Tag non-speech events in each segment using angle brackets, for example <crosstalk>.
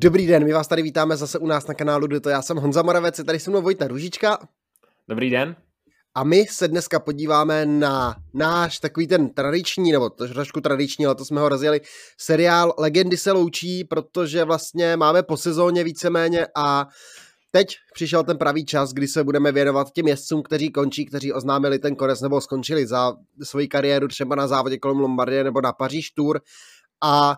Dobrý den, my vás tady vítáme zase u nás na kanálu Duto. Já jsem Honza Moravec, je tady se mnou Vojta Ružička. Dobrý den. A my se dneska podíváme na náš takový ten tradiční, nebo to trošku tradiční, ale to jsme ho rozjeli, seriál Legendy se loučí, protože vlastně máme po sezóně víceméně a teď přišel ten pravý čas, kdy se budeme věnovat těm jezdcům, kteří končí, kteří oznámili ten konec nebo skončili za svoji kariéru třeba na závodě kolem Lombardie nebo na Paříž Tour. A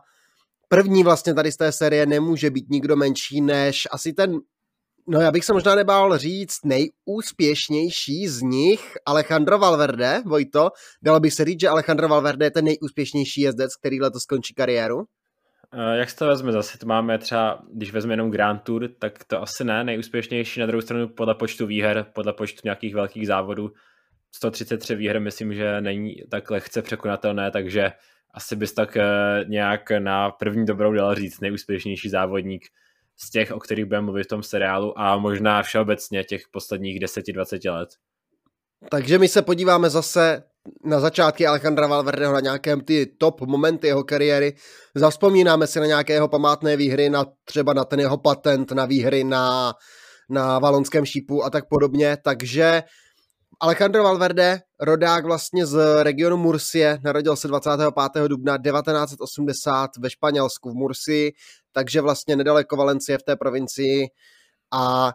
první vlastně tady z té série nemůže být nikdo menší než asi ten No já bych se možná nebál říct nejúspěšnější z nich, Alejandro Valverde, Vojto. Dalo by se říct, že Alejandro Valverde je ten nejúspěšnější jezdec, který letos skončí kariéru? Eh, jak se to vezme? Zase to máme třeba, když vezmeme jenom Grand Tour, tak to asi ne, nejúspěšnější na druhou stranu podle počtu výher, podle počtu nějakých velkých závodů. 133 výher myslím, že není tak lehce překonatelné, takže asi bys tak eh, nějak na první dobrou dal říct nejúspěšnější závodník z těch, o kterých budeme mluvit v tom seriálu a možná všeobecně těch posledních 10-20 let. Takže my se podíváme zase na začátky Alejandra Valverdeho, na nějakém ty top momenty jeho kariéry. Zavzpomínáme si na nějaké jeho památné výhry, na třeba na ten jeho patent, na výhry na, na valonském šípu a tak podobně. Takže Alejandro Valverde, rodák vlastně z regionu Mursie, narodil se 25. dubna 1980 ve Španělsku v Mursii, takže vlastně nedaleko Valencie v té provincii a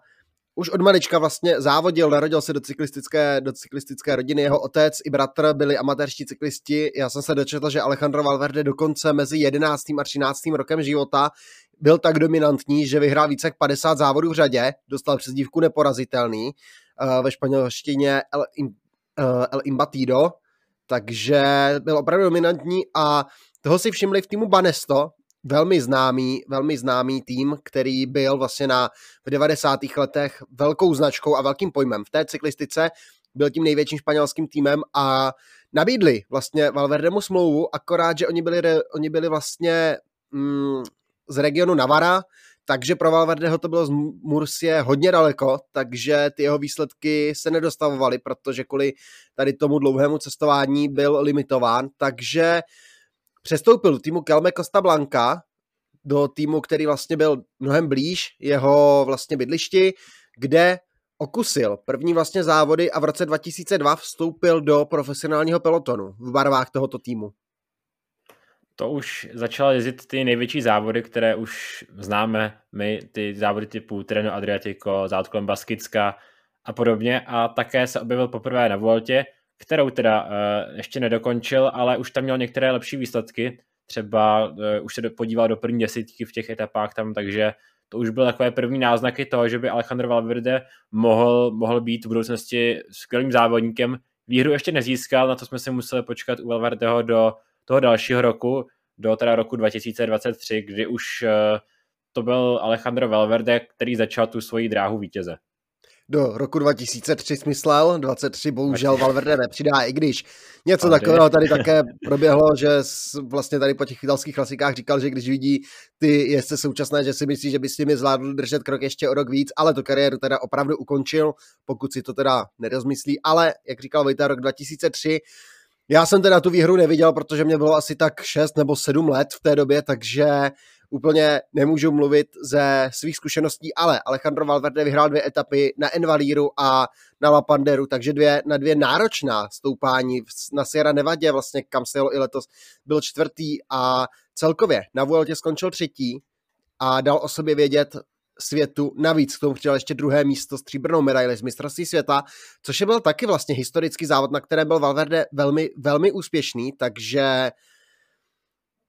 už od malička vlastně závodil, narodil se do cyklistické, do cyklistické rodiny. Jeho otec i bratr byli amatérští cyklisti. Já jsem se dočetl, že Alejandro Valverde dokonce mezi 11. a 13. rokem života byl tak dominantní, že vyhrál více jak 50 závodů v řadě, dostal přezdívku neporazitelný ve španělštině El, uh, El Imbatido, takže byl opravdu dominantní a toho si všimli v týmu Banesto, velmi známý, velmi známý tým, který byl vlastně na, v 90. letech velkou značkou a velkým pojmem v té cyklistice, byl tím největším španělským týmem a nabídli vlastně Valverdemu smlouvu, akorát, že oni byli, oni byli vlastně mm, z regionu Navara, takže pro Valverdeho to bylo z Mursie hodně daleko, takže ty jeho výsledky se nedostavovaly, protože kvůli tady tomu dlouhému cestování byl limitován, takže přestoupil do týmu Kelme Costa Blanca, do týmu, který vlastně byl mnohem blíž jeho vlastně bydlišti, kde okusil první vlastně závody a v roce 2002 vstoupil do profesionálního pelotonu v barvách tohoto týmu. To už začal jezdit ty největší závody, které už známe my, ty závody typu Treno Adriatico, závod kolem Baskicka a podobně a také se objevil poprvé na Voltě, kterou teda uh, ještě nedokončil, ale už tam měl některé lepší výsledky, třeba uh, už se podíval do první desítky v těch etapách tam, takže to už byly takové první náznaky toho, že by Alejandro Valverde mohl, mohl být v budoucnosti skvělým závodníkem. Výhru ještě nezískal, na to jsme si museli počkat u Valverdeho do toho dalšího roku, do teda roku 2023, kdy už uh, to byl Alejandro Valverde, který začal tu svoji dráhu vítěze. Do roku 2003 smyslel, 23 bohužel Valverde nepřidá, i když něco takového tady také <laughs> proběhlo, že vlastně tady po těch italských klasikách říkal, že když vidí ty jezdce současné, že si myslí, že by s nimi zvládl držet krok ještě o rok víc, ale tu kariéru teda opravdu ukončil, pokud si to teda nerozmyslí, ale jak říkal Vojta, rok 2003 já jsem teda tu výhru neviděl, protože mě bylo asi tak 6 nebo 7 let v té době, takže úplně nemůžu mluvit ze svých zkušeností, ale Alejandro Valverde vyhrál dvě etapy na Envalíru a na La Panderu, takže dvě, na dvě náročná stoupání na Sierra Nevadě, vlastně kam se i letos, byl čtvrtý a celkově na Vueltě skončil třetí a dal o sobě vědět světu. Navíc k tomu přidal ještě druhé místo stříbrnou medaili z mistrovství světa, což je byl taky vlastně historický závod, na kterém byl Valverde velmi, velmi úspěšný, takže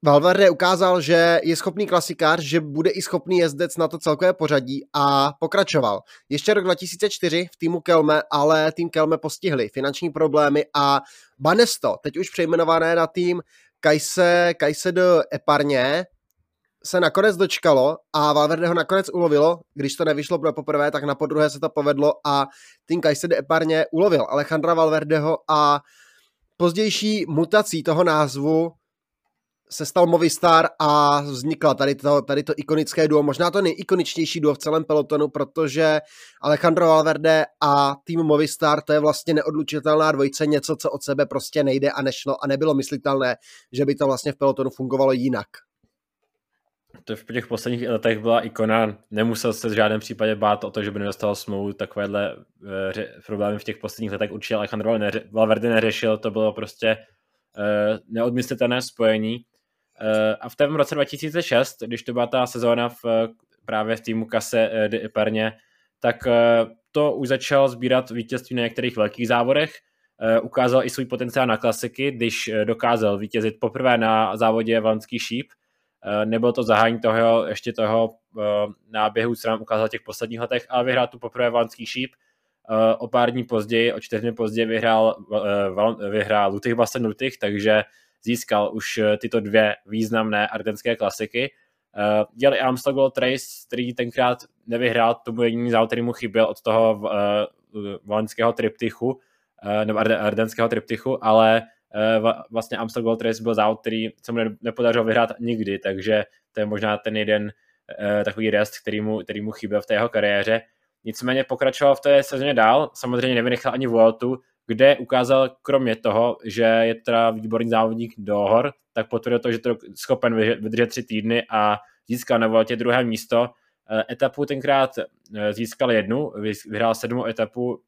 Valverde ukázal, že je schopný klasikář, že bude i schopný jezdec na to celkové pořadí a pokračoval. Ještě rok 2004 v týmu Kelme, ale tým Kelme postihli finanční problémy a Banesto, teď už přejmenované na tým Kajse, Kajse de Eparně, se nakonec dočkalo a Valverde ho nakonec ulovilo. Když to nevyšlo pro poprvé, tak na podruhé se to povedlo a tým de Eparně ulovil Alejandra Valverdeho a pozdější mutací toho názvu se stal Movistar a vznikla tady to, tady to ikonické duo, možná to nejikoničtější duo v celém pelotonu, protože Alejandro Valverde a tým Movistar, to je vlastně neodlučitelná dvojice, něco, co od sebe prostě nejde a nešlo a nebylo myslitelné, že by to vlastně v pelotonu fungovalo jinak. To v těch posledních letech byla ikona, nemusel se v žádném případě bát o to, že by nedostal smlouvu, takovéhle ře, problémy v těch posledních letech určitě Alejandro neře, Valverde neřešil, to bylo prostě uh, neodmyslitelné spojení. Uh, a v tom roce 2006, když to byla ta sezóna v, právě v týmu Kase uh, de Perně, tak uh, to už začal sbírat vítězství na některých velkých závodech, uh, ukázal i svůj potenciál na klasiky, když dokázal vítězit poprvé na závodě Valenský šíp, Eh, nebylo to zahájení toho, ještě toho eh, náběhu, co nám ukázal těch posledních letech, ale vyhrál tu poprvé Valenský šíp. Eh, o pár dní později, o čtyři dny později vyhrál, vyhrál Lutych Basen Lutych, takže získal už tyto dvě významné ardenské klasiky. Děl i Amstel Gold Race, který tenkrát nevyhrál, tomu jediný závod, který mu chyběl od toho valenského triptychu, nebo ardenského triptychu, ale Eh, vlastně Amstel Gold Race byl závod, který se mu nepodařilo vyhrát nikdy, takže to je možná ten jeden eh, takový rest, který mu, který mu chyběl v té jeho kariéře. Nicméně pokračoval v té sezóně dál, samozřejmě nevynechal ani Vueltu, kde ukázal kromě toho, že je teda výborný závodník do hor, tak potvrdil to, že to schopen vydržet tři týdny a získal na Vueltě druhé místo. Eh, etapu tenkrát získal jednu, vyhrál sedmou etapu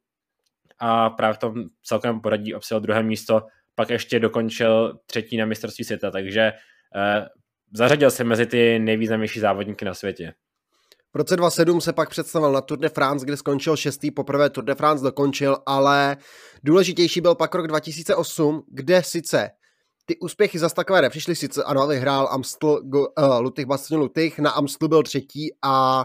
a právě v tom celkem poradí obsadil druhé místo pak ještě dokončil třetí na mistrovství světa, takže eh, zařadil se mezi ty nejvýznamnější závodníky na světě. V roce 2007 se pak představil na Tour de France, kde skončil šestý, poprvé Tour de France dokončil, ale důležitější byl pak rok 2008, kde sice ty úspěchy zase takové nepřišly, sice ano, vyhrál Amstel, uh, Lutych, Bastogne Lutych, na Amstel byl třetí a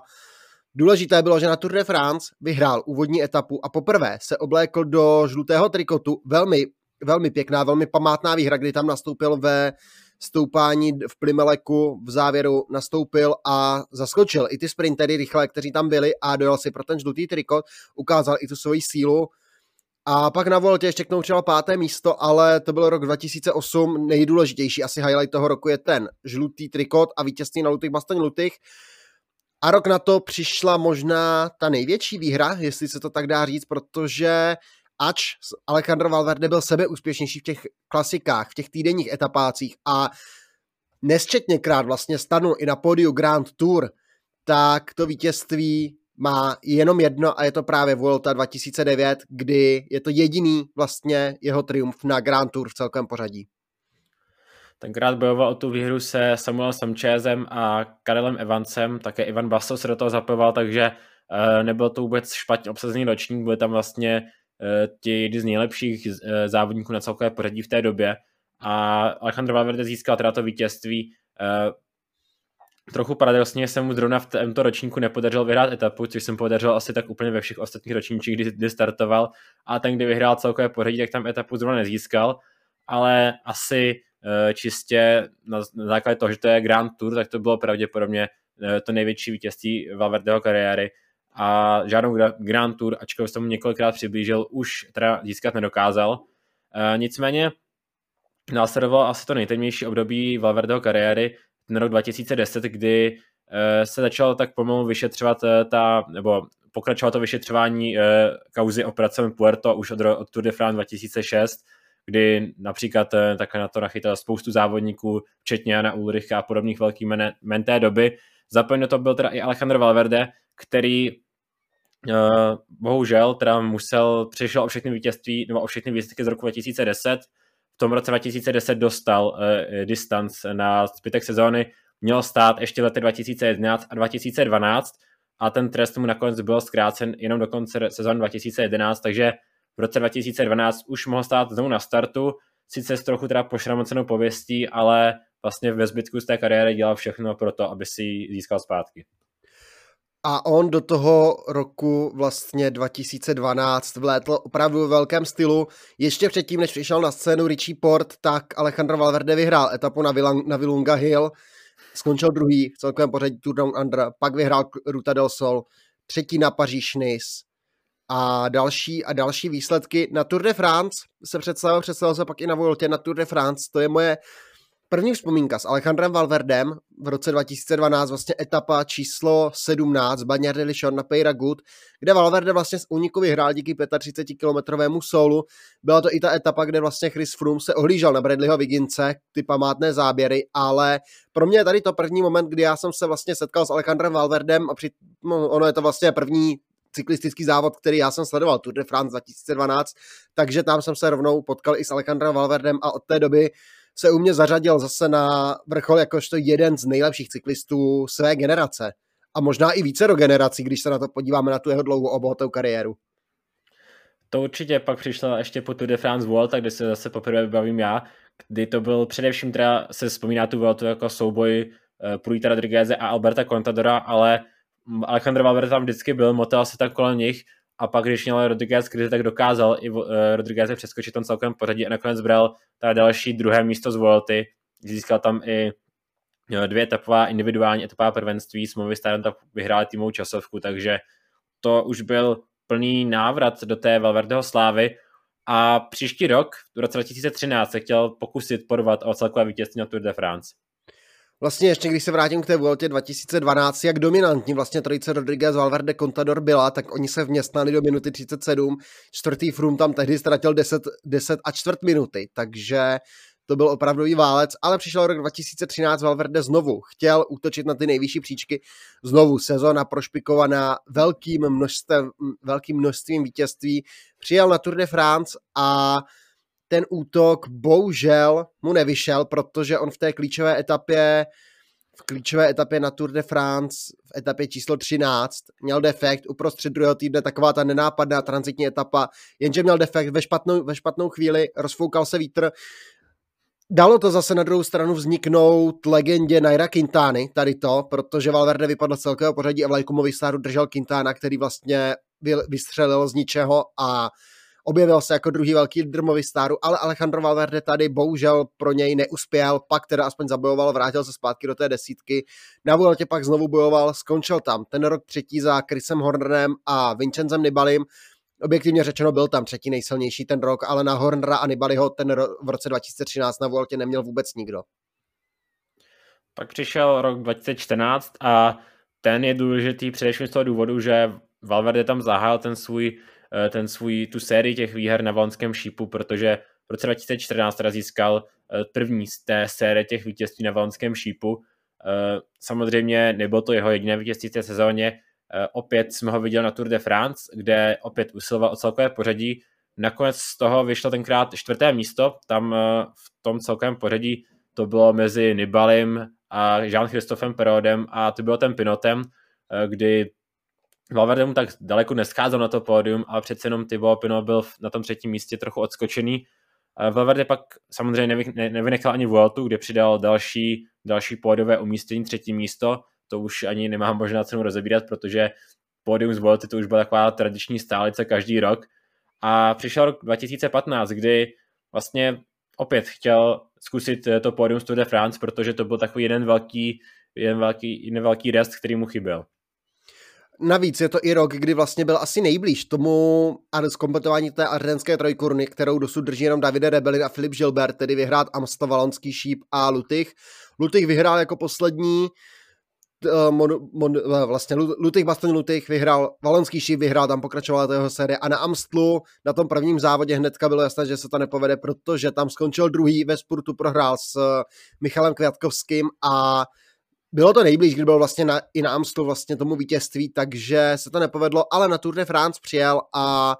Důležité bylo, že na Tour de France vyhrál úvodní etapu a poprvé se oblékl do žlutého trikotu velmi velmi pěkná, velmi památná výhra, kdy tam nastoupil ve stoupání v Plimeleku v závěru nastoupil a zaskočil i ty sprintery rychle, kteří tam byli a dojel si pro ten žlutý trikot, ukázal i tu svoji sílu a pak na Voltě ještě knoučil páté místo, ale to byl rok 2008, nejdůležitější asi highlight toho roku je ten žlutý trikot a vítězství na Lutych Bastoň Lutych. A rok na to přišla možná ta největší výhra, jestli se to tak dá říct, protože ač Alejandro Valverde byl sebe úspěšnější v těch klasikách, v těch týdenních etapácích a nesčetněkrát vlastně stanu i na pódiu Grand Tour, tak to vítězství má jenom jedno a je to právě Vuelta 2009, kdy je to jediný vlastně jeho triumf na Grand Tour v celkem pořadí. Tenkrát bojoval o tu výhru se Samuelem Samčézem a Karelem Evansem, také Ivan Basso se do toho zapojoval, takže uh, nebyl to vůbec špatně obsazený ročník, byly tam vlastně Eh, ti jedni z nejlepších eh, závodníků na celkové pořadí v té době. A Alejandro Valverde získal teda to vítězství. Eh, trochu paradoxně se mu zrovna v tomto ročníku nepodařilo vyhrát etapu, což jsem podařil asi tak úplně ve všech ostatních ročníčích, kdy, kdy startoval. A ten, kdy vyhrál celkové pořadí, tak tam etapu zrovna nezískal, ale asi čistě na, na základě toho, že to je Grand Tour, tak to bylo pravděpodobně to největší vítězství Valverdeho kariéry a žádnou Grand Tour, ačkoliv jsem mu několikrát přiblížil, už teda získat nedokázal. E, nicméně následovalo asi to nejtemnější období Valverdeho kariéry, ten rok 2010, kdy e, se začalo tak pomalu vyšetřovat e, ta, nebo pokračovalo to vyšetřování e, kauzy operace Puerto už od, od Tour de France 2006, kdy například e, tak na to nachytal spoustu závodníků, včetně Jana Ulricha a podobných velkých men, men té doby. Zapojen to byl teda i Alejandro Valverde, který Uh, bohužel teda musel, přišel o všechny vítězství, nebo o všechny výsledky z roku 2010. V tom roce 2010 dostal uh, distanc na zbytek sezóny. Měl stát ještě lety 2011 a 2012 a ten trest mu nakonec byl zkrácen jenom do konce sezóny 2011, takže v roce 2012 už mohl stát znovu na startu, sice s trochu teda pošramocenou pověstí, ale vlastně ve zbytku z té kariéry dělal všechno pro to, aby si ji získal zpátky. A on do toho roku vlastně 2012 vlétl opravdu v velkém stylu. Ještě předtím, než přišel na scénu Richie Port, tak Alejandro Valverde vyhrál etapu na, Vilang, na Vilunga Hill, skončil druhý v celkovém pořadí Tour Down Under, pak vyhrál Ruta del Sol, třetí na Paříž Nice a další a další výsledky. Na Tour de France se představil, představil se pak i na Vueltě na Tour de France, to je moje první vzpomínka s Alejandrem Valverdem v roce 2012, vlastně etapa číslo 17, Bagnères de Lichon na Peyra Good, kde Valverde vlastně z úniku vyhrál díky 35 kilometrovému solu. Byla to i ta etapa, kde vlastně Chris Froome se ohlížel na Bradleyho Vigince, ty památné záběry, ale pro mě je tady to první moment, kdy já jsem se vlastně setkal s Alejandrem Valverdem a při, no, ono je to vlastně první cyklistický závod, který já jsem sledoval, Tour de France 2012, takže tam jsem se rovnou potkal i s Alejandrem Valverdem a od té doby se u mě zařadil zase na vrchol jakožto jeden z nejlepších cyklistů své generace. A možná i více do generací, když se na to podíváme na tu jeho dlouhou obohatou kariéru. To určitě pak přišla ještě po Tour de France Vuelta, kde se zase poprvé bavím já, kdy to byl především teda se vzpomíná tu Vueltu jako souboj uh, Pruita Rodrigueze a Alberta Contadora, ale Alejandro Valverde tam vždycky byl, motal se tak kolem nich a pak, když měl Rodriguez krizi, tak dokázal i uh, Rodriguez přeskočit tom celkem pořadí a nakonec bral ta další druhé místo z Vuelty, získal tam i dvě etapová individuální etapová prvenství, s Movistarem tak vyhrál týmovou časovku, takže to už byl plný návrat do té Valverdeho slávy. A příští rok, v roce 2013, se chtěl pokusit porvat o celkové vítězství na Tour de France vlastně ještě když se vrátím k té Vueltě 2012, jak dominantní vlastně trojice Rodriguez, Valverde, Contador byla, tak oni se vměstnali do minuty 37, čtvrtý Froome tam tehdy ztratil 10, 10 a čtvrt minuty, takže to byl opravdový válec, ale přišel rok 2013, Valverde znovu chtěl útočit na ty nejvyšší příčky, znovu sezona prošpikovaná velkým množstvím, velkým množstvím vítězství, přijel na Tour de France a ten útok bohužel mu nevyšel, protože on v té klíčové etapě v klíčové etapě na Tour de France v etapě číslo 13 měl defekt uprostřed druhého týdne, taková ta nenápadná transitní etapa, jenže měl defekt ve špatnou, ve špatnou chvíli, rozfoukal se vítr, Dalo to zase na druhou stranu vzniknout legendě Naira Quintány, tady to, protože Valverde vypadl z celkového pořadí a vlajku stáru držel Quintana, který vlastně vystřelil z ničeho a objevil se jako druhý velký drmový stáru, ale Alejandro Valverde tady bohužel pro něj neuspěl, pak teda aspoň zabojoval, vrátil se zpátky do té desítky, na Vueltě pak znovu bojoval, skončil tam ten rok třetí za Chrisem Hornerem a Vincenzem Nibalim, objektivně řečeno byl tam třetí nejsilnější ten rok, ale na Hornera a Nibaliho ten ro- v roce 2013 na Vueltě neměl vůbec nikdo. Pak přišel rok 2014 a ten je důležitý především z toho důvodu, že Valverde tam zahájil ten svůj ten svůj, tu sérii těch výher na Valonském šípu, protože v roce 2014 teda získal eh, první z té série těch vítězství na Valonském šípu. Eh, samozřejmě nebylo to jeho jediné vítězství té sezóně, opět jsme ho viděli na Tour de France, kde opět usiloval o celkové pořadí. Nakonec z toho vyšlo tenkrát čtvrté místo, tam v tom celkovém pořadí to bylo mezi Nibalim a Jean-Christophem Perodem a to bylo ten Pinotem, kdy Valverde mu tak daleko nescházel na to pódium, ale přece jenom Thibaut Pinot byl na tom třetím místě trochu odskočený. Valverde pak samozřejmě nevynechal ani Vueltu, kde přidal další, další pódiové umístění, třetí místo. To už ani nemám možná cenu rozebírat, protože pódium z Vuelty to už byla taková tradiční stálice každý rok. A přišel rok 2015, kdy vlastně opět chtěl zkusit to pódium z Tour de France, protože to byl takový jeden velký, jeden velký, jeden velký rest, který mu chyběl. Navíc je to i rok, kdy vlastně byl asi nejblíž tomu a zkompletování té ardenské trojkurny, kterou dosud drží jenom Davide Rebelli a Filip Gilbert, tedy vyhrát Amstel, Valonský šíp a Lutych. Lutych vyhrál jako poslední, mon, mon, vlastně Lutych, Baston Lutych vyhrál, Valonský šíp vyhrál, tam pokračovala to jeho série a na Amstlu na tom prvním závodě hnedka bylo jasné, že se to nepovede, protože tam skončil druhý ve spurtu, prohrál s Michalem Květkovským a bylo to nejblíž, kdy byl vlastně na, i na Amstlu vlastně tomu vítězství, takže se to nepovedlo, ale na Tour de France přijel a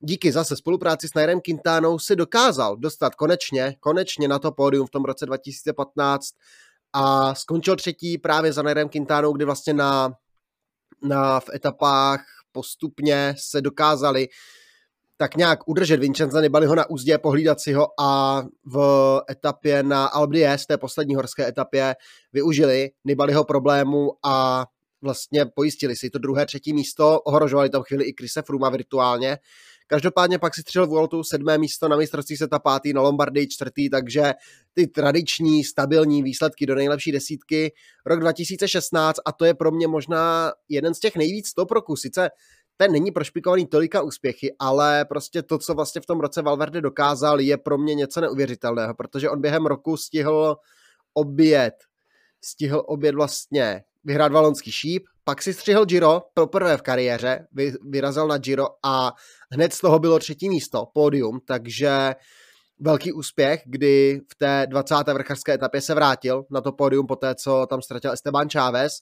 díky zase spolupráci s Nairem Quintánou si dokázal dostat konečně, konečně na to pódium v tom roce 2015 a skončil třetí právě za Nairem Quintánou, kdy vlastně na, na v etapách postupně se dokázali tak nějak udržet Vincenza Nibaliho na úzdě, pohlídat si ho a v etapě na Albies, té poslední horské etapě, využili Nibaliho problému a vlastně pojistili si to druhé, třetí místo, ohrožovali tam chvíli i Krise Fruma virtuálně. Každopádně pak si střel Vueltu sedmé místo na mistrovství světa pátý, na Lombardii čtvrtý, takže ty tradiční, stabilní výsledky do nejlepší desítky. Rok 2016 a to je pro mě možná jeden z těch nejvíc top roků. Sice ten není prošpikovaný tolika úspěchy, ale prostě to, co vlastně v tom roce Valverde dokázal, je pro mě něco neuvěřitelného, protože on během roku stihl oběd, stihl oběd vlastně vyhrát valonský šíp, pak si střihl Giro poprvé v kariéře, vy, vyrazil na Giro a hned z toho bylo třetí místo, pódium, takže velký úspěch, kdy v té 20. vrchařské etapě se vrátil na to pódium po té, co tam ztratil Esteban Chávez.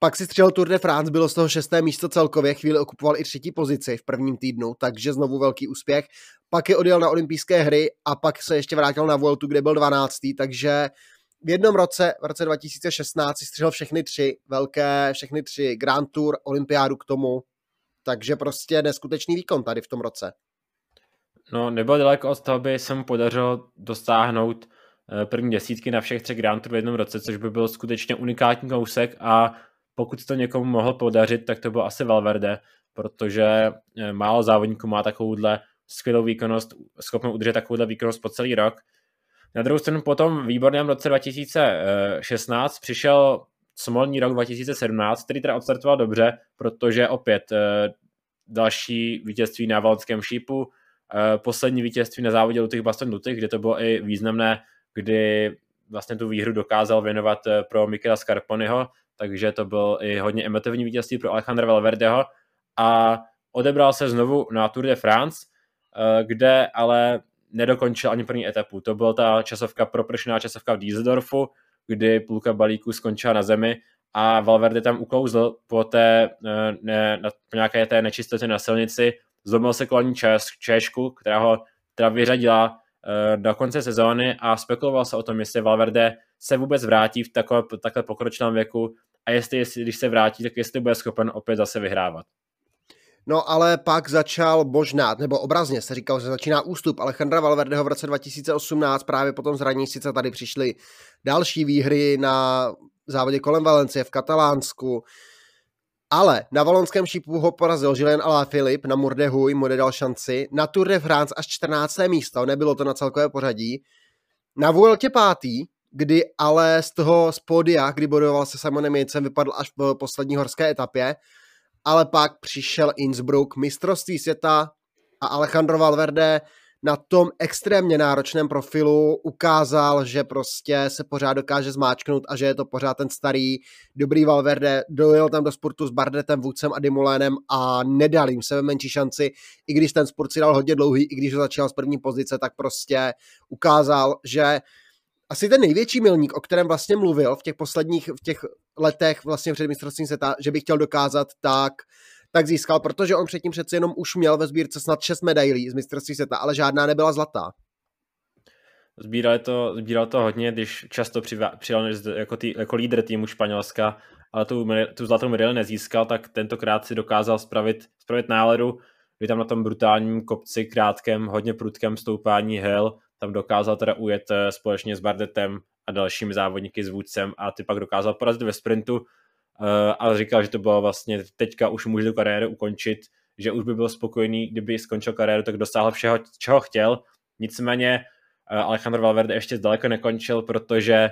Pak si střelil Tour de France, bylo z toho šesté místo celkově, chvíli okupoval i třetí pozici v prvním týdnu, takže znovu velký úspěch. Pak je odjel na olympijské hry a pak se ještě vrátil na Vueltu, kde byl 12. Takže v jednom roce, v roce 2016, si střihl všechny tři velké, všechny tři Grand Tour, olympiádu k tomu, takže prostě neskutečný výkon tady v tom roce. No, nebylo daleko od toho, aby se mu podařilo dosáhnout eh, první desítky na všech třech Grand Tour v jednom roce, což by byl skutečně unikátní kousek a pokud to někomu mohl podařit, tak to byl asi Valverde, protože eh, málo závodníků má takovouhle skvělou výkonnost, schopnou udržet takovouhle výkonnost po celý rok. Na druhou stranu potom výborném roce 2016 přišel smolný rok 2017, který teda odstartoval dobře, protože opět eh, další vítězství na Valonském šípu, eh, poslední vítězství na závodě Lutych Baston Lutych, kde to bylo i významné, kdy vlastně tu výhru dokázal věnovat eh, pro Michaela Scarponiho, takže to byl i hodně emotivní vítězství pro Alejandra Valverdeho. A odebral se znovu na Tour de France, kde ale nedokončil ani první etapu. To byla ta časovka, propršená časovka v Dieseldorfu, kdy půlka balíku skončila na zemi a Valverde tam uklouzl po, té, eh, ne, na, po nějaké té nečistotě na silnici, zlomil se kolní čes, češku, která ho která vyřadila do konce sezóny a spekuloval se o tom, jestli Valverde se vůbec vrátí v takové, takhle pokročilém věku a jestli, jestli, když se vrátí, tak jestli bude schopen opět zase vyhrávat. No ale pak začal božnát, nebo obrazně se říkal, že začíná ústup Alejandra Valverdeho v roce 2018, právě potom zranění sice tady přišly další výhry na závodě kolem Valencie v Katalánsku, ale na valonském šípu ho porazil Julien Alaphilippe na Murdehuj, mu dal šanci. Na Tour de France až 14. místo, nebylo to na celkové pořadí. Na Vueltě pátý, kdy ale z toho z pódia, kdy bodoval se Simonem Jejcem, vypadl až v poslední horské etapě ale pak přišel Innsbruck, mistrovství světa a Alejandro Valverde na tom extrémně náročném profilu ukázal, že prostě se pořád dokáže zmáčknout a že je to pořád ten starý dobrý Valverde. Dojel tam do sportu s Bardetem, Vůdcem a Dimolénem a nedal jim sebe menší šanci. I když ten sport si dal hodně dlouhý, i když ho začal z první pozice, tak prostě ukázal, že asi ten největší milník, o kterém vlastně mluvil v těch posledních v těch letech vlastně před mistrovstvím světa, že by chtěl dokázat, tak tak získal, protože on předtím přeci jenom už měl ve sbírce snad 6 medailí z mistrovství světa, ale žádná nebyla zlatá. Sbíral to, sbíral to hodně, když často přijal jako, tý, jako lídr týmu Španělska, ale tu, tu zlatou medaili nezískal, tak tentokrát si dokázal spravit, spravit náladu, kdy tam na tom brutálním kopci, krátkém, hodně prudkém stoupání hel tam dokázal teda ujet eh, společně s Bardetem a dalšími závodníky s vůdcem a ty pak dokázal porazit ve sprintu, ale říkal, že to bylo vlastně teďka už může tu kariéru ukončit, že už by byl spokojený, kdyby skončil kariéru, tak dosáhl všeho, čeho chtěl. Nicméně eh, Alejandro Valverde ještě zdaleko nekončil, protože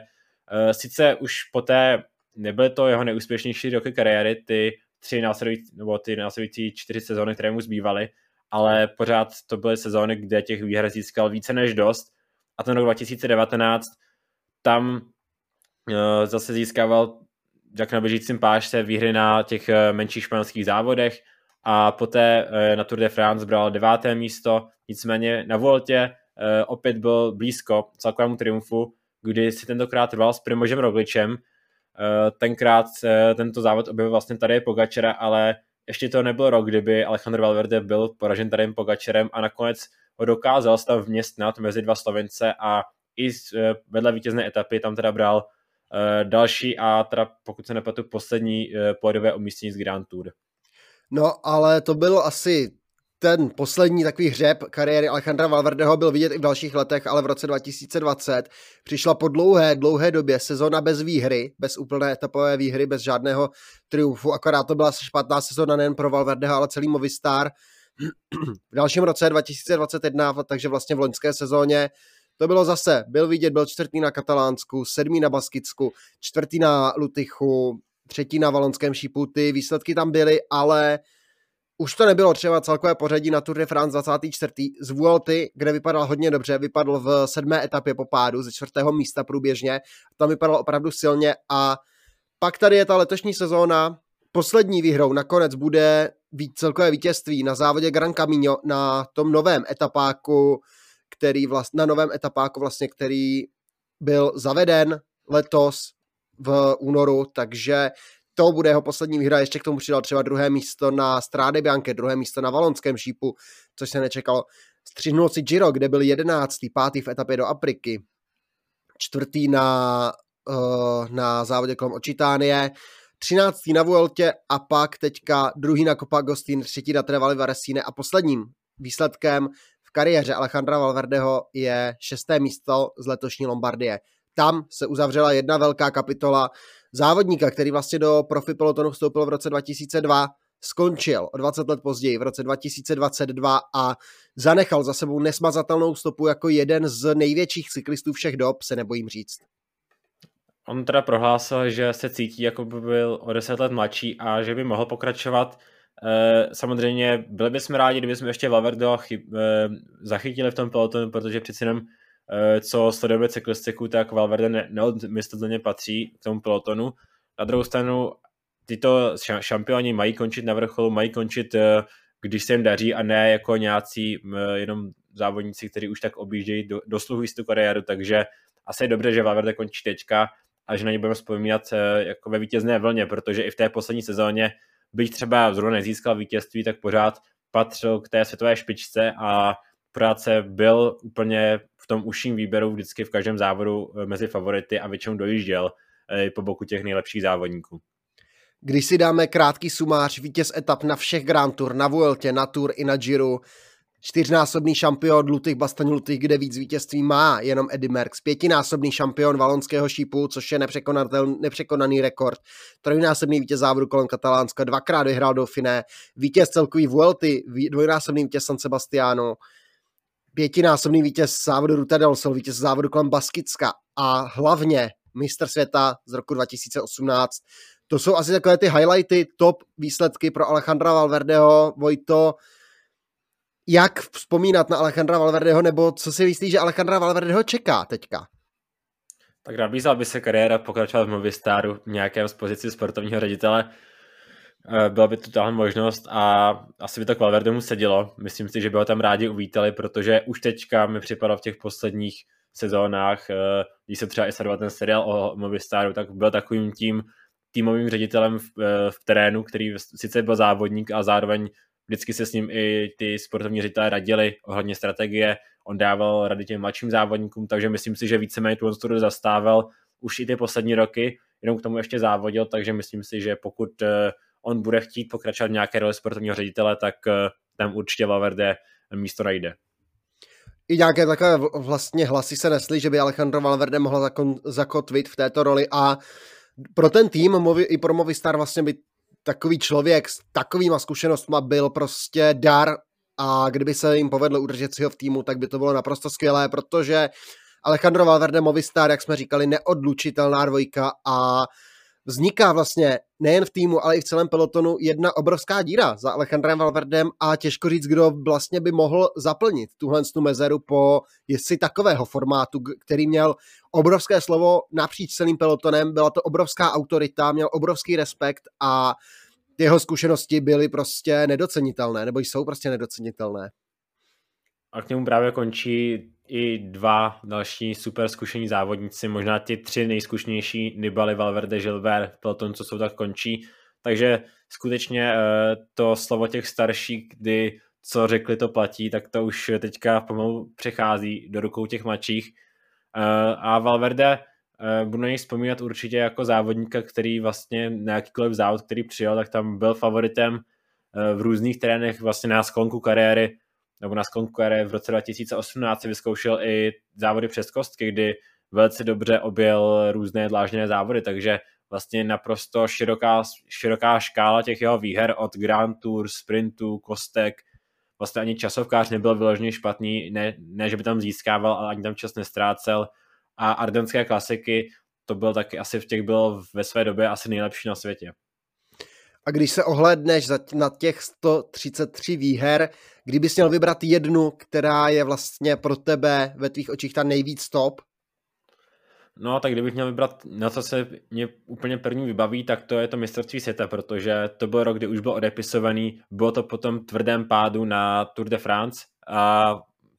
sice už poté nebyly to jeho nejúspěšnější roky kariéry, ty tři následující, nebo ty následující čtyři sezóny, které mu zbývaly, ale pořád to byly sezóny, kde těch výher získal více než dost a ten rok 2019 tam zase získával jak na běžícím pášce výhry na těch uh, menších španělských závodech a poté uh, na Tour de France bral deváté místo, nicméně na Voltě opět byl blízko celkovému triumfu, kdy si tentokrát trval s Primožem Rogličem. Tenkrát tento závod objevil vlastně tady Pogačera, ale ještě to nebyl rok, kdyby Alejandro Valverde byl poražen tady Pogačerem a nakonec ho dokázal stav vměstnat mezi dva Slovence a i eh, vedle vítězné etapy tam teda bral další a teda pokud se nepletu poslední uh, pódiové umístění z Grand Tour. No ale to bylo asi ten poslední takový hřeb kariéry Alejandra Valverdeho byl vidět i v dalších letech, ale v roce 2020 přišla po dlouhé, dlouhé době sezona bez výhry, bez úplné etapové výhry, bez žádného triumfu, akorát to byla špatná sezona nejen pro Valverdeho, ale celý Movistar. <clears throat> v dalším roce 2021, takže vlastně v loňské sezóně, to bylo zase, byl vidět, byl čtvrtý na Katalánsku, sedmý na Baskicku, čtvrtý na Lutychu, třetí na Valonském šípu, ty výsledky tam byly, ale už to nebylo třeba celkové pořadí na Tour de France 24. z Vuelty, kde vypadal hodně dobře, vypadl v sedmé etapě po pádu ze čtvrtého místa průběžně, tam vypadal opravdu silně a pak tady je ta letošní sezóna, poslední výhrou nakonec bude celkové vítězství na závodě Gran Camino na tom novém etapáku, který vlastně, na novém etapáku vlastně, který byl zaveden letos v únoru, takže to bude jeho poslední výhra, ještě k tomu přidal třeba druhé místo na Stráde Bianche, druhé místo na Valonském šípu, což se nečekalo. Střihnul si Giro, kde byl jedenáctý, pátý v etapě do Afriky, čtvrtý na, uh, na závodě kolem Očitánie, třináctý na Vueltě a pak teďka druhý na Copa Agostín, třetí na Trevali Varesine a posledním výsledkem v kariéře Alejandra Valverdeho je šesté místo z letošní Lombardie. Tam se uzavřela jedna velká kapitola závodníka, který vlastně do profi pelotonu vstoupil v roce 2002, skončil o 20 let později v roce 2022 a zanechal za sebou nesmazatelnou stopu jako jeden z největších cyklistů všech dob, se nebojím říct. On teda prohlásil, že se cítí, jako by byl o 10 let mladší a že by mohl pokračovat. Eh, samozřejmě byli bychom rádi, kdyby jsme ještě Valverdo chyb, eh, zachytili v tom pelotonu, protože přeci jenom Eh, co sledujeme cyklistiku, tak Valverde ne, neodmyslitelně patří k tomu pelotonu. Na druhou stranu tyto šampioni mají končit na vrcholu, mají končit, když se jim daří a ne jako nějací jenom závodníci, kteří už tak objíždějí, do, dosluhují tu kariéru, takže asi je dobře, že Valverde končí teďka a že na ně budeme vzpomínat jako ve vítězné vlně, protože i v té poslední sezóně, byť třeba zrovna nezískal vítězství, tak pořád patřil k té světové špičce a práce byl úplně v tom užším výběru vždycky v každém závodu eh, mezi favority a většinou dojížděl eh, po boku těch nejlepších závodníků. Když si dáme krátký sumář, vítěz etap na všech Grand Tour, na Vueltě, na Tour i na Giro, čtyřnásobný šampion Lutých Bastaň Lutých, kde víc vítězství má jenom Eddie Merckx, pětinásobný šampion valonského šípu, což je nepřekonaný rekord, trojnásobný vítěz závodu kolem Katalánska, dvakrát vyhrál Dauphiné, vítěz celkový Vuelty, dvojnásobný vítěz San Sebastiano, pětinásobný vítěz závodu Ruta del Sol, vítěz závodu kolem Baskicka. A hlavně mistr světa z roku 2018. To jsou asi takové ty highlighty, top výsledky pro Alejandra Valverdeho. Vojto, jak vzpomínat na Alejandra Valverdeho, nebo co si myslíš, že Alejandra Valverdeho čeká teďka? Tak nabízala by se kariéra pokračovat v Movistaru v nějakém z pozici sportovního ředitele. Eh, byla by to tahle možnost a asi by to k Valverdemu sedělo. Myslím si, že by ho tam rádi uvítali, protože už teďka mi připadalo v těch posledních sezónách, eh, když se třeba i sledoval ten seriál o Movistaru, tak byl takovým tím týmovým ředitelem v, eh, v terénu, který sice byl závodník a zároveň vždycky se s ním i ty sportovní ředitelé radili ohledně strategie, on dával rady těm mladším závodníkům, takže myslím si, že víceméně tu studiu zastával už i ty poslední roky, jenom k tomu ještě závodil, takže myslím si, že pokud on bude chtít pokračovat nějaké roli sportovního ředitele, tak eh, tam určitě Valverde místo najde. I nějaké takové vlastně hlasy se nesly, že by Alejandro Valverde mohl zakotvit v této roli a pro ten tým i pro Movistar vlastně by takový člověk s takovýma zkušenostma byl prostě dar a kdyby se jim povedlo udržet si ho v týmu, tak by to bylo naprosto skvělé, protože Alejandro Valverde Movistar, jak jsme říkali, neodlučitelná dvojka a vzniká vlastně nejen v týmu, ale i v celém pelotonu jedna obrovská díra za Alejandrem Valverdem a těžko říct, kdo vlastně by mohl zaplnit tuhle tu mezeru po jestli takového formátu, který měl obrovské slovo napříč celým pelotonem, byla to obrovská autorita, měl obrovský respekt a jeho zkušenosti byly prostě nedocenitelné, nebo jsou prostě nedocenitelné. A k němu právě končí i dva další super zkušení závodníci, možná ti tři nejzkušenější, Nibali, Valverde, Gilbert, Pelton, co jsou tak končí. Takže skutečně eh, to slovo těch starších, kdy co řekli, to platí, tak to už teďka pomalu přechází do rukou těch mladších. Eh, a Valverde eh, budu na něj vzpomínat určitě jako závodníka, který vlastně na jakýkoliv závod, který přijel, tak tam byl favoritem v různých terénech vlastně na sklonku kariéry nebo na kariéry v roce 2018 si vyzkoušel i závody přes kostky, kdy velice dobře objel různé dlážděné závody, takže vlastně naprosto široká, široká škála těch jeho výher od Grand Tour, sprintu, kostek, vlastně ani časovkář nebyl vyloženě špatný, ne, ne že by tam získával, ale ani tam čas nestrácel. A ardenské klasiky, to byl taky asi v těch byl ve své době asi nejlepší na světě. A když se ohledneš na těch 133 výher, kdybys měl vybrat jednu, která je vlastně pro tebe ve tvých očích ta nejvíc top, No, tak kdybych měl vybrat, na co se mě úplně první vybaví, tak to je to mistrovství světa, protože to byl rok, kdy už byl odepisovaný, bylo to potom tvrdém pádu na Tour de France a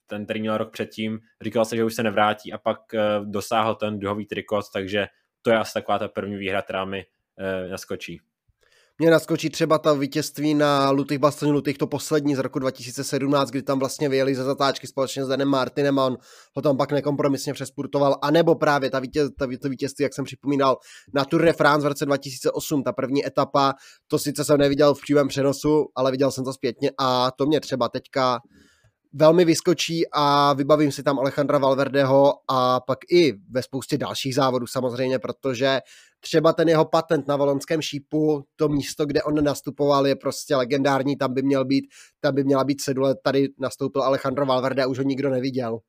ten, který měl rok předtím, říkal se, že už se nevrátí a pak uh, dosáhl ten duhový trikot, takže to je asi taková ta první výhra, která mi uh, naskočí. Mě naskočí třeba ta vítězství na Lutých Bastoně Lutých, to poslední z roku 2017, kdy tam vlastně vyjeli ze zatáčky společně s Danem Martinem a on ho tam pak nekompromisně přespurtoval. A nebo právě ta, vítěz, ta, to vítězství, jak jsem připomínal, na Tour de France v roce 2008, ta první etapa, to sice jsem neviděl v přímém přenosu, ale viděl jsem to zpětně a to mě třeba teďka velmi vyskočí a vybavím si tam Alejandra Valverdeho a pak i ve spoustě dalších závodů samozřejmě, protože třeba ten jeho patent na valonském šípu, to místo, kde on nastupoval, je prostě legendární, tam by měl být, tam by měla být cedule, tady nastoupil Alejandro Valverde a už ho nikdo neviděl.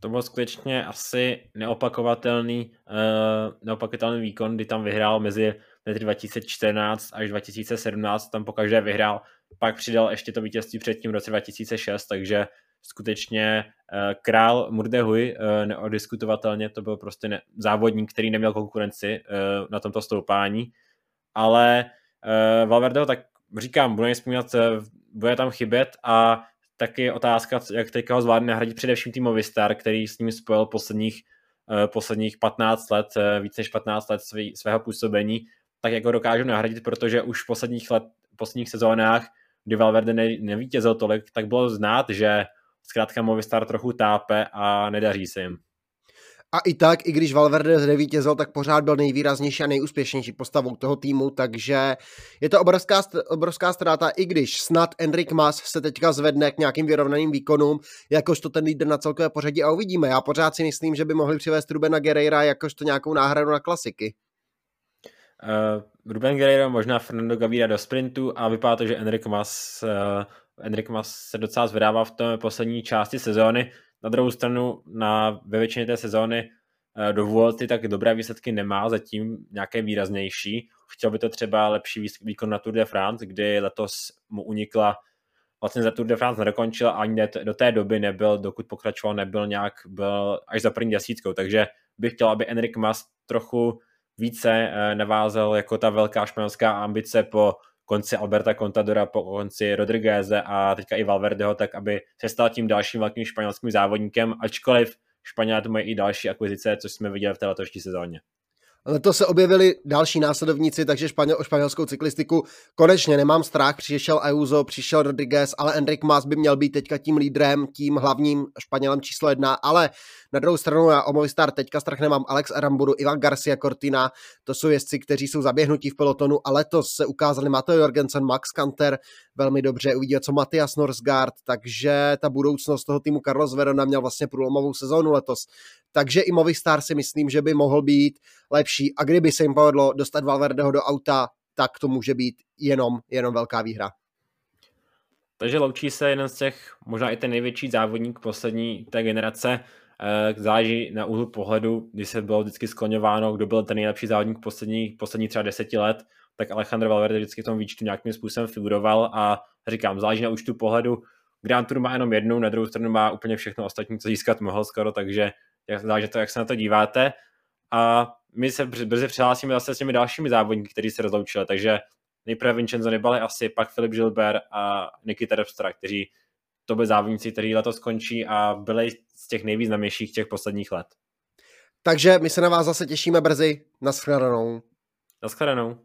To byl skutečně asi neopakovatelný, uh, neopakovatelný výkon, kdy tam vyhrál mezi lety 2014 až 2017, tam pokaždé vyhrál, pak přidal ještě to vítězství předtím v roce 2006, takže skutečně uh, král Murdehuj uh, neodiskutovatelně, to byl prostě ne, závodník, který neměl konkurenci uh, na tomto stoupání, ale Valverdeho tak říkám, bude vzpomínat, bude tam chybět a taky otázka, jak teďka ho zvládne nahradit především tým Movistar, který s ním spojil posledních, posledních 15 let, více než 15 let svý, svého působení, tak jak ho dokážu nahradit, protože už v posledních let, posledních sezónách, kdy Valverde ne, nevítězil tolik, tak bylo znát, že zkrátka Movistar trochu tápe a nedaří se jim. A i tak, i když Valverde nevítězil, tak pořád byl nejvýraznější a nejúspěšnější postavou toho týmu, takže je to obrovská, obrovská ztráta, i když snad Enric Mas se teďka zvedne k nějakým vyrovnaným výkonům, jakožto ten lídr na celkové pořadí a uvidíme. Já pořád si myslím, že by mohli přivést Rubena Guerreira jakožto nějakou náhradu na klasiky. Uh, Ruben Guerreiro, možná Fernando Gaviria do sprintu a vypadá to, že Enric Mas, uh, Enric Mas se docela zvedává v té poslední části sezóny. Na druhou stranu na, ve většině té sezóny uh, do Vuelty tak dobré výsledky nemá, zatím nějaké výraznější. Chtěl by to třeba lepší výkon na Tour de France, kdy letos mu unikla vlastně za Tour de France nedokončil a ani do té doby nebyl, dokud pokračoval, nebyl nějak, byl až za první desítkou, takže bych chtěl, aby Enric Mas trochu více eh, navázal jako ta velká španělská ambice po konci Alberta Contadora, po konci Rodrigueze a teďka i Valverdeho, tak aby se stal tím dalším velkým španělským závodníkem, ačkoliv Španělé to mají i další akvizice, což jsme viděli v té letošní sezóně. Letos se objevili další následovníci, takže španěl, španělskou cyklistiku konečně nemám strach. Přišel Ayuso, přišel Rodriguez, ale Enric Mas by měl být teďka tím lídrem, tím hlavním Španělem číslo jedna, ale na druhou stranu já o Movistar teďka strach nemám Alex Aramburu, Ivan Garcia Cortina, to jsou jezdci, kteří jsou zaběhnutí v pelotonu a letos se ukázali Mateo Jorgensen, Max Kanter velmi dobře, uvidíme co Matias Norsgaard, takže ta budoucnost toho týmu Carlos Verona měl vlastně průlomovou sezónu letos. Takže i Movistar si myslím, že by mohl být lepší a kdyby se jim povedlo dostat Valverdeho do auta, tak to může být jenom, jenom velká výhra. Takže loučí se jeden z těch, možná i ten největší závodník poslední té generace, Eh, záleží na úhlu pohledu, když se bylo vždycky skloňováno, kdo byl ten nejlepší závodník poslední, poslední třeba deseti let, tak Alejandro Valverde vždycky v tom výčtu nějakým způsobem figuroval a říkám, záleží na účtu pohledu. Grand Tour má jenom jednu, na druhou stranu má úplně všechno ostatní, co získat mohl skoro, takže záleží to, jak se na to díváte. A my se brzy přihlásíme zase s těmi dalšími závodníky, kteří se rozloučili, takže nejprve Vincenzo Nibali asi, pak Filip Gilbert a Nikita Repstra, kteří to byli závodníci, kteří letos skončí a byli z těch nejvýznamnějších těch posledních let. Takže my se na vás zase těšíme brzy. Naschledanou. Naschledanou.